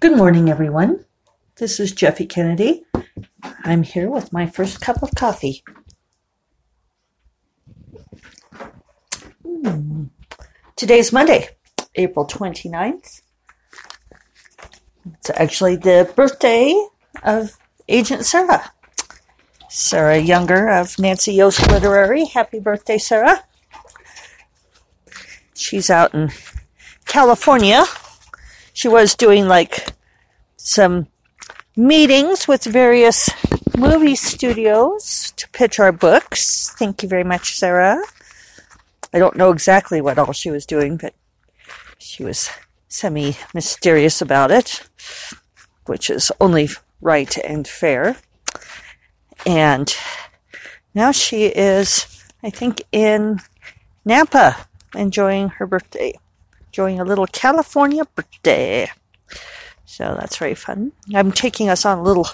Good morning, everyone. This is Jeffe Kennedy. I'm here with my first cup of coffee. Hmm. Today's Monday, April 29th. It's actually the birthday of Agent Sarah. Sarah Younger of Nancy Yost Literary. Happy birthday, Sarah. She's out in California. She was doing like some meetings with various movie studios to pitch our books. Thank you very much, Sarah. I don't know exactly what all she was doing, but she was semi mysterious about it, which is only right and fair. And now she is, I think, in Napa enjoying her birthday, enjoying a little California birthday. So that's very fun. I'm taking us on a little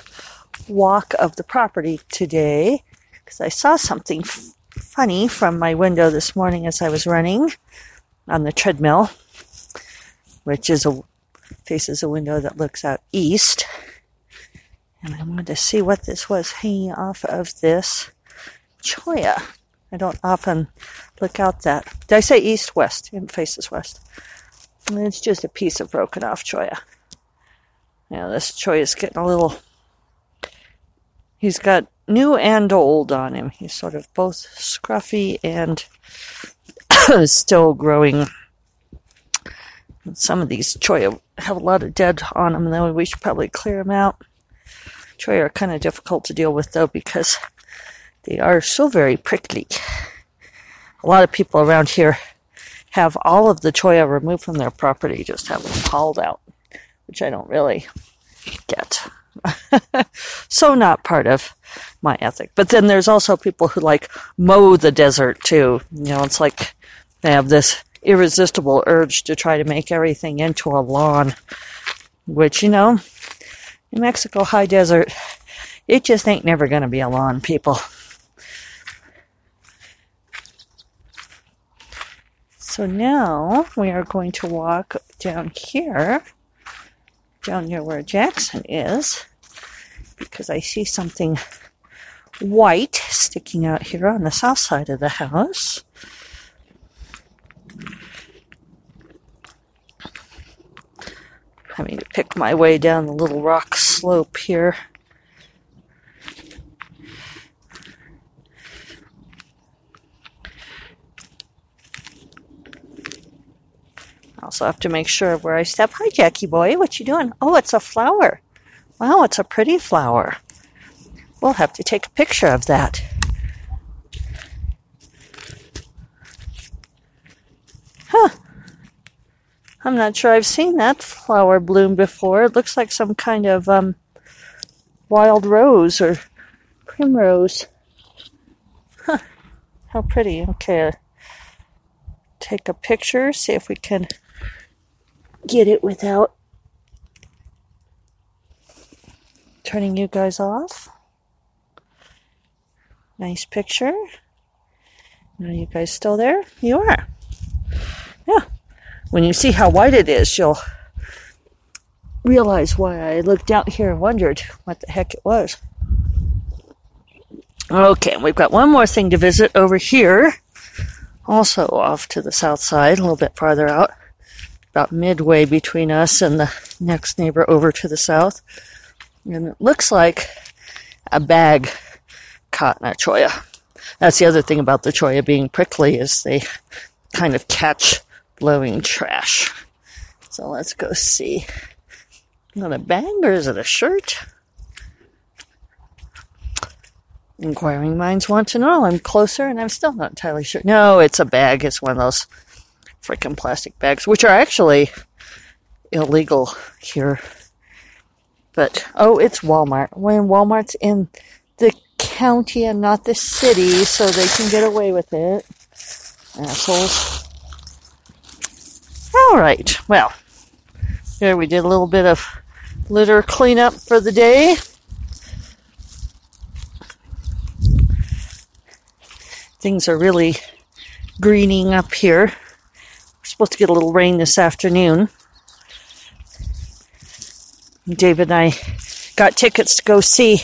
walk of the property today because I saw something f- funny from my window this morning as I was running on the treadmill, which is a faces a window that looks out east. And I wanted to see what this was hanging off of this cholla. I don't often look out that. Did I say east west? It faces west. And it's just a piece of broken off cholla. Yeah, this cholla is getting a little. He's got new and old on him. He's sort of both scruffy and still growing. Some of these cholla have a lot of dead on them, though we should probably clear them out. Cholla are kind of difficult to deal with, though, because they are so very prickly. A lot of people around here have all of the cholla removed from their property, just have them hauled out which I don't really get. so not part of my ethic. But then there's also people who like mow the desert too. You know, it's like they have this irresistible urge to try to make everything into a lawn, which, you know, in Mexico high desert, it just ain't never going to be a lawn, people. So now we are going to walk down here down near where Jackson is because I see something white sticking out here on the south side of the house. Having to pick my way down the little rock slope here. Also have to make sure where I step. Hi, Jackie boy. What you doing? Oh, it's a flower. Wow, it's a pretty flower. We'll have to take a picture of that. Huh. I'm not sure I've seen that flower bloom before. It looks like some kind of um, wild rose or primrose. Huh. How pretty. Okay. Take a picture, see if we can get it without turning you guys off. Nice picture. Are you guys still there? You are. Yeah. When you see how white it is, you'll realize why I looked out here and wondered what the heck it was. Okay, we've got one more thing to visit over here. Also off to the south side, a little bit farther out about midway between us and the next neighbor over to the south. And it looks like a bag caught in a cholla. That's the other thing about the cholla being prickly is they kind of catch blowing trash. So let's go see. Is it a bag or is it a shirt? Inquiring minds want to know. I'm closer and I'm still not entirely sure. No, it's a bag. It's one of those freaking plastic bags, which are actually illegal here. But oh, it's Walmart. When Walmart's in the county and not the city, so they can get away with it. Assholes. All right. Well, there we did a little bit of litter cleanup for the day. Things are really greening up here supposed to get a little rain this afternoon. David and I got tickets to go see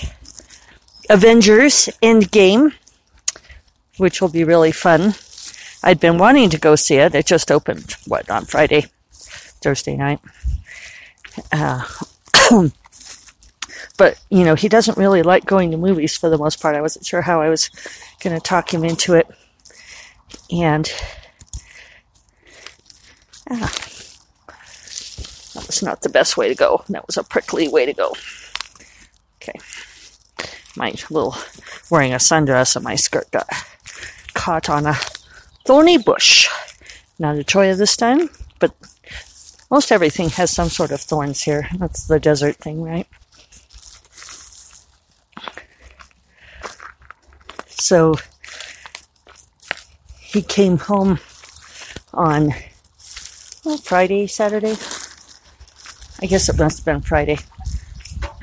Avengers Endgame, which will be really fun. I'd been wanting to go see it. It just opened, what, on Friday, Thursday night. Uh, but, you know, he doesn't really like going to movies for the most part. I wasn't sure how I was going to talk him into it. And, ah, that was not the best way to go. That was a prickly way to go. Okay. My little, wearing a sundress and my skirt got caught on a thorny bush. Not a cholla this time, but most everything has some sort of thorns here. That's the desert thing, right? So he came home on well, Friday, Saturday. I guess it must have been Friday.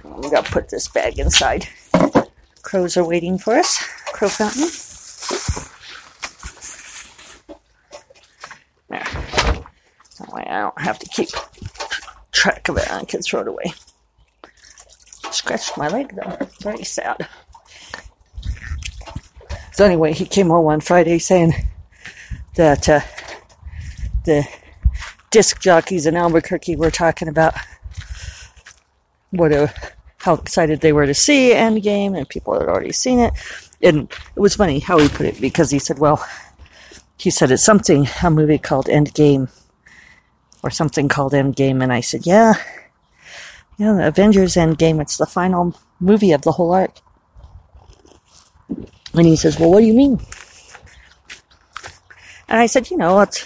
We gotta put this bag inside. Crows are waiting for us. Crow fountain. There. That way I don't have to keep track of it. I can throw it away. Scratched my leg though. Very sad. So anyway, he came home on Friday saying that uh, the disc jockeys in Albuquerque were talking about what a how excited they were to see Endgame, and people had already seen it. And it was funny how he put it because he said, "Well, he said it's something a movie called Endgame, or something called Endgame," and I said, "Yeah, yeah, the Avengers Endgame. It's the final movie of the whole arc." And he says, "Well, what do you mean?" And I said, "You know, it's."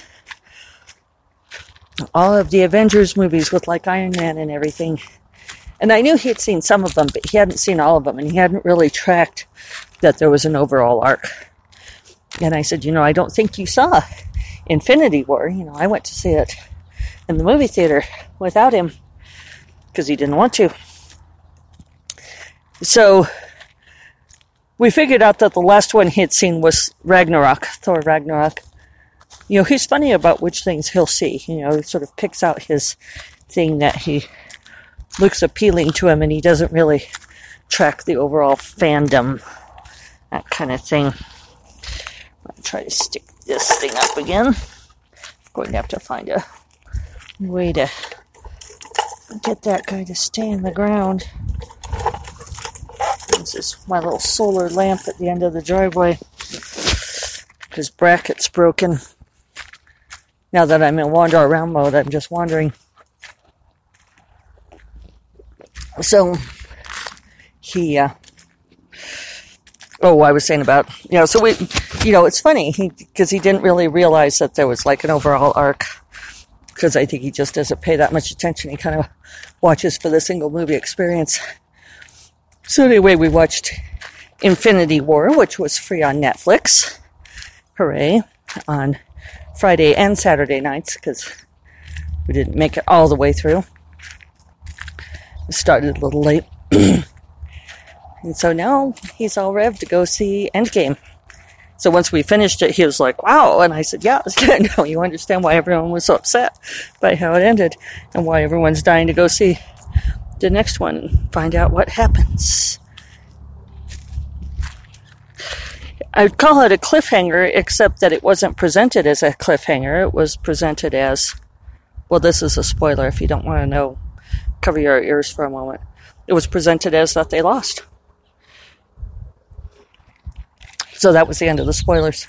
All of the Avengers movies with like Iron Man and everything. And I knew he had seen some of them, but he hadn't seen all of them, and he hadn't really tracked that there was an overall arc. And I said, you know, I don't think you saw Infinity War. You know, I went to see it in the movie theater without him because he didn't want to. So we figured out that the last one he had seen was Ragnarok, Thor Ragnarok you know, he's funny about which things he'll see. You know, he sort of picks out his thing that he looks appealing to him and he doesn't really track the overall fandom, that kind of thing. I'll try to stick this thing up again. I'm going to have to find a way to get that guy to stay in the ground. This is my little solar lamp at the end of the driveway. His bracket's broken now that I'm in wander around mode, I'm just wandering. So he, uh, oh, I was saying about, you know, so we, you know, it's funny because he, he didn't really realize that there was like an overall arc because I think he just doesn't pay that much attention. He kind of watches for the single movie experience. So anyway, we watched Infinity War, which was free on Netflix. Hooray. On Friday and Saturday nights because we didn't make it all the way through. We started a little late. and so now he's all revved to go see Endgame. So once we finished it, he was like, wow. And I said, yeah, no, you understand why everyone was so upset by how it ended and why everyone's dying to go see the next one, and find out what happens. I'd call it a cliffhanger, except that it wasn't presented as a cliffhanger. It was presented as, well, this is a spoiler if you don't want to know. Cover your ears for a moment. It was presented as that they lost. So that was the end of the spoilers.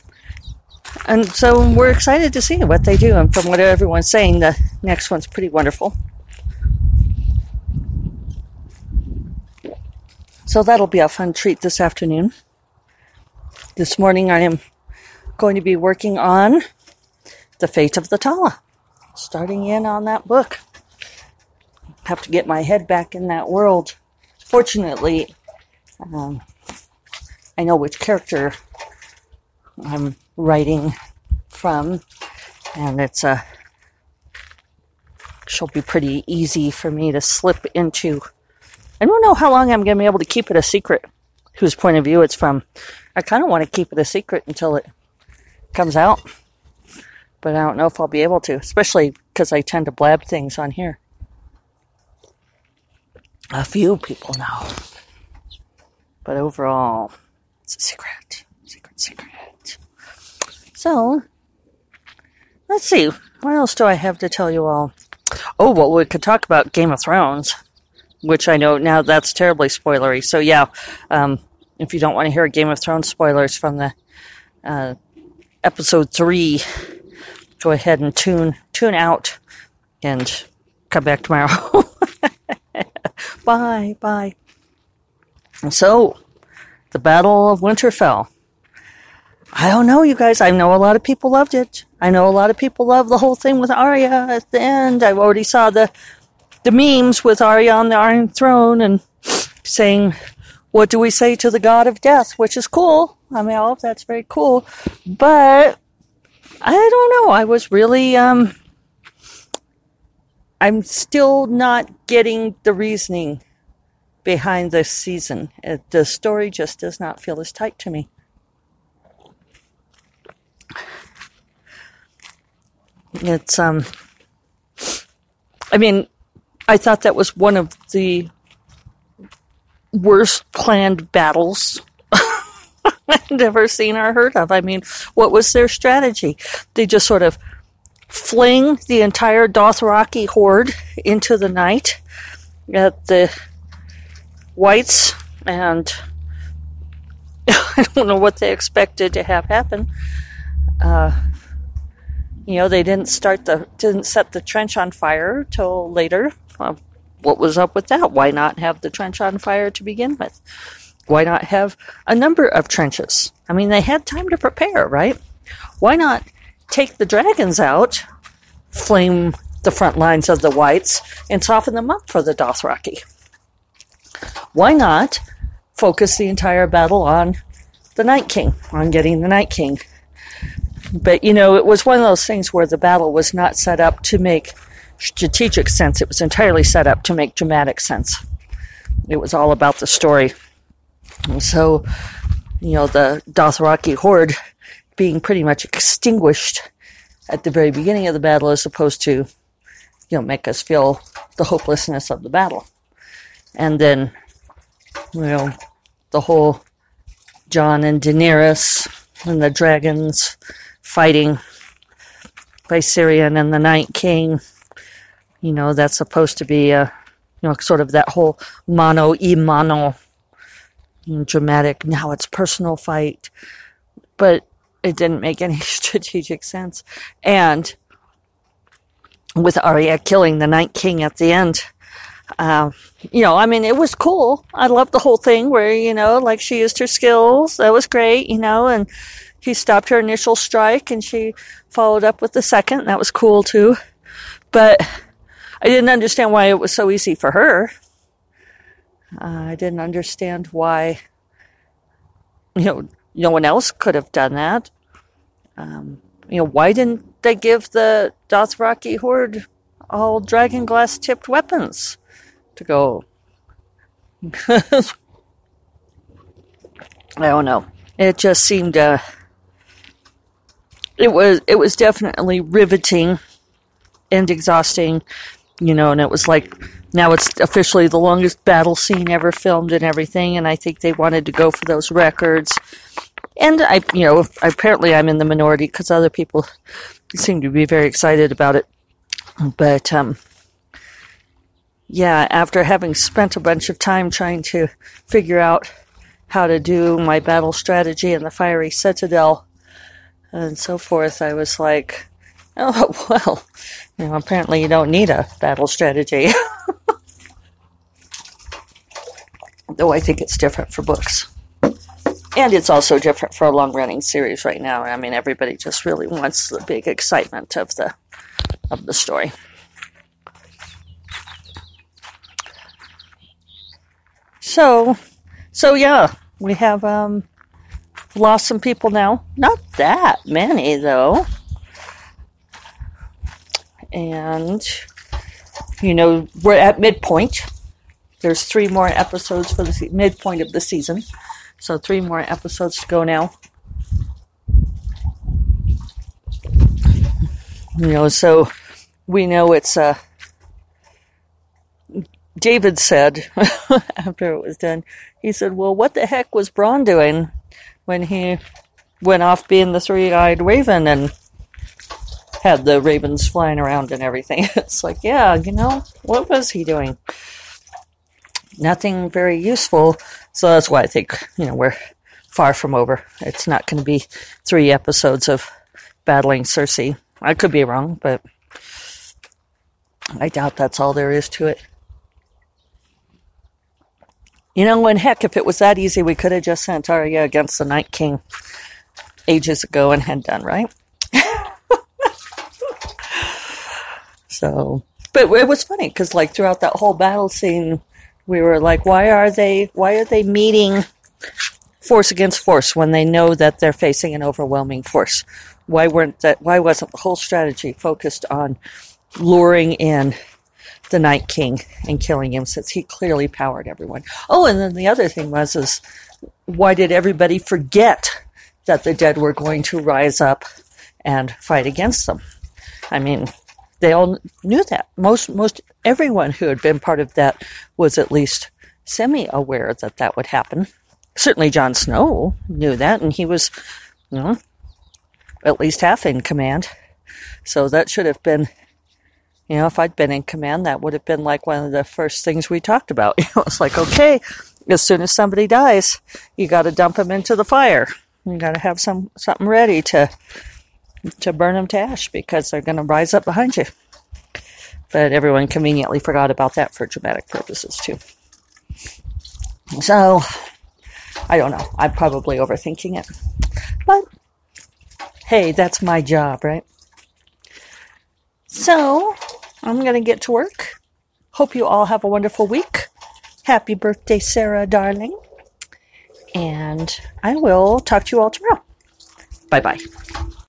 And so we're excited to see what they do. And from what everyone's saying, the next one's pretty wonderful. So that'll be a fun treat this afternoon. This morning I am going to be working on The Fate of the Tala, starting in on that book. Have to get my head back in that world. Fortunately, um, I know which character I'm writing from, and it's a she'll be pretty easy for me to slip into. I don't know how long I'm going to be able to keep it a secret whose point of view it's from. I kind of want to keep it a secret until it comes out, but I don't know if I'll be able to, especially because I tend to blab things on here. A few people know. But overall, it's a secret. Secret, secret. So, let's see. What else do I have to tell you all? Oh, well, we could talk about Game of Thrones, which I know now that's terribly spoilery. So, yeah, um, if you don't want to hear Game of Thrones spoilers from the uh, episode three, go ahead and tune tune out and come back tomorrow. bye, bye. So, the Battle of Winterfell. I don't know, you guys. I know a lot of people loved it. I know a lot of people love the whole thing with Arya at the end. I already saw the the memes with Arya on the Iron Throne and saying, "What do we say to the God of Death?" Which is cool. I mean, all of that's very cool, but I don't know. I was really um, I'm still not getting the reasoning behind this season. It, the story just does not feel as tight to me. It's um I mean, I thought that was one of the worst planned battles I've ever seen or heard of. I mean, what was their strategy? They just sort of fling the entire Dothraki horde into the night at the whites and I don't know what they expected to have happen. Uh, you know, they didn't start the didn't set the trench on fire till later. Uh, what was up with that? Why not have the trench on fire to begin with? Why not have a number of trenches? I mean, they had time to prepare, right? Why not take the dragons out, flame the front lines of the whites, and soften them up for the Dothraki? Why not focus the entire battle on the Night King, on getting the Night King? But, you know, it was one of those things where the battle was not set up to make strategic sense. It was entirely set up to make dramatic sense. It was all about the story. And so, you know, the Dothraki horde being pretty much extinguished at the very beginning of the battle as opposed to, you know, make us feel the hopelessness of the battle. And then, you know, the whole Jon and Daenerys and the dragons fighting Viserion and the Night King. You know, that's supposed to be a, you know, sort of that whole mano y mano dramatic, now it's personal fight. But it didn't make any strategic sense. And with Arya killing the Night King at the end, uh, you know, I mean, it was cool. I loved the whole thing where, you know, like she used her skills. That was great, you know, and he stopped her initial strike and she followed up with the second. That was cool too. But I didn't understand why it was so easy for her. Uh, I didn't understand why, you know, no one else could have done that. Um, you know, why didn't they give the Dothraki horde all dragon glass tipped weapons to go? I don't know. It just seemed uh, it was it was definitely riveting and exhausting, you know, and it was like now it's officially the longest battle scene ever filmed and everything, and I think they wanted to go for those records. And I, you know, apparently I'm in the minority because other people seem to be very excited about it. But um, yeah, after having spent a bunch of time trying to figure out how to do my battle strategy in the fiery citadel, and so forth, I was like, oh, well, you know, apparently you don't need a battle strategy. Though I think it's different for books. And it's also different for a long running series right now. I mean, everybody just really wants the big excitement of the of the story. So, so yeah, we have um, lost some people now. Not that many, though. And, you know, we're at midpoint. There's three more episodes for the midpoint of the season. So, three more episodes to go now. You know, so we know it's a. David said after it was done, he said, Well, what the heck was Bran doing when he went off being the three eyed raven and had the ravens flying around and everything? It's like, yeah, you know, what was he doing? Nothing very useful. So that's why I think, you know, we're far from over. It's not going to be three episodes of battling Cersei. I could be wrong, but I doubt that's all there is to it. You know, and heck, if it was that easy, we could have just sent Arya against the Night King ages ago and had done, right? So, but it was funny because, like, throughout that whole battle scene, we were like, why are they, why are they meeting force against force when they know that they're facing an overwhelming force? Why weren't that, why wasn't the whole strategy focused on luring in the Night King and killing him since he clearly powered everyone. Oh, and then the other thing was is why did everybody forget that the dead were going to rise up and fight against them? I mean, they all knew that. Most most everyone who had been part of that was at least semi aware that that would happen. Certainly, Jon Snow knew that, and he was, you know, at least half in command. So that should have been you know, if I'd been in command, that would have been like one of the first things we talked about. You know, it's like, okay, as soon as somebody dies, you got to dump them into the fire. You got to have some something ready to to burn them to ash because they're going to rise up behind you. But everyone conveniently forgot about that for dramatic purposes too. So, I don't know. I'm probably overthinking it. But hey, that's my job, right? So, I'm going to get to work. Hope you all have a wonderful week. Happy birthday, Sarah, darling. And I will talk to you all tomorrow. Bye bye.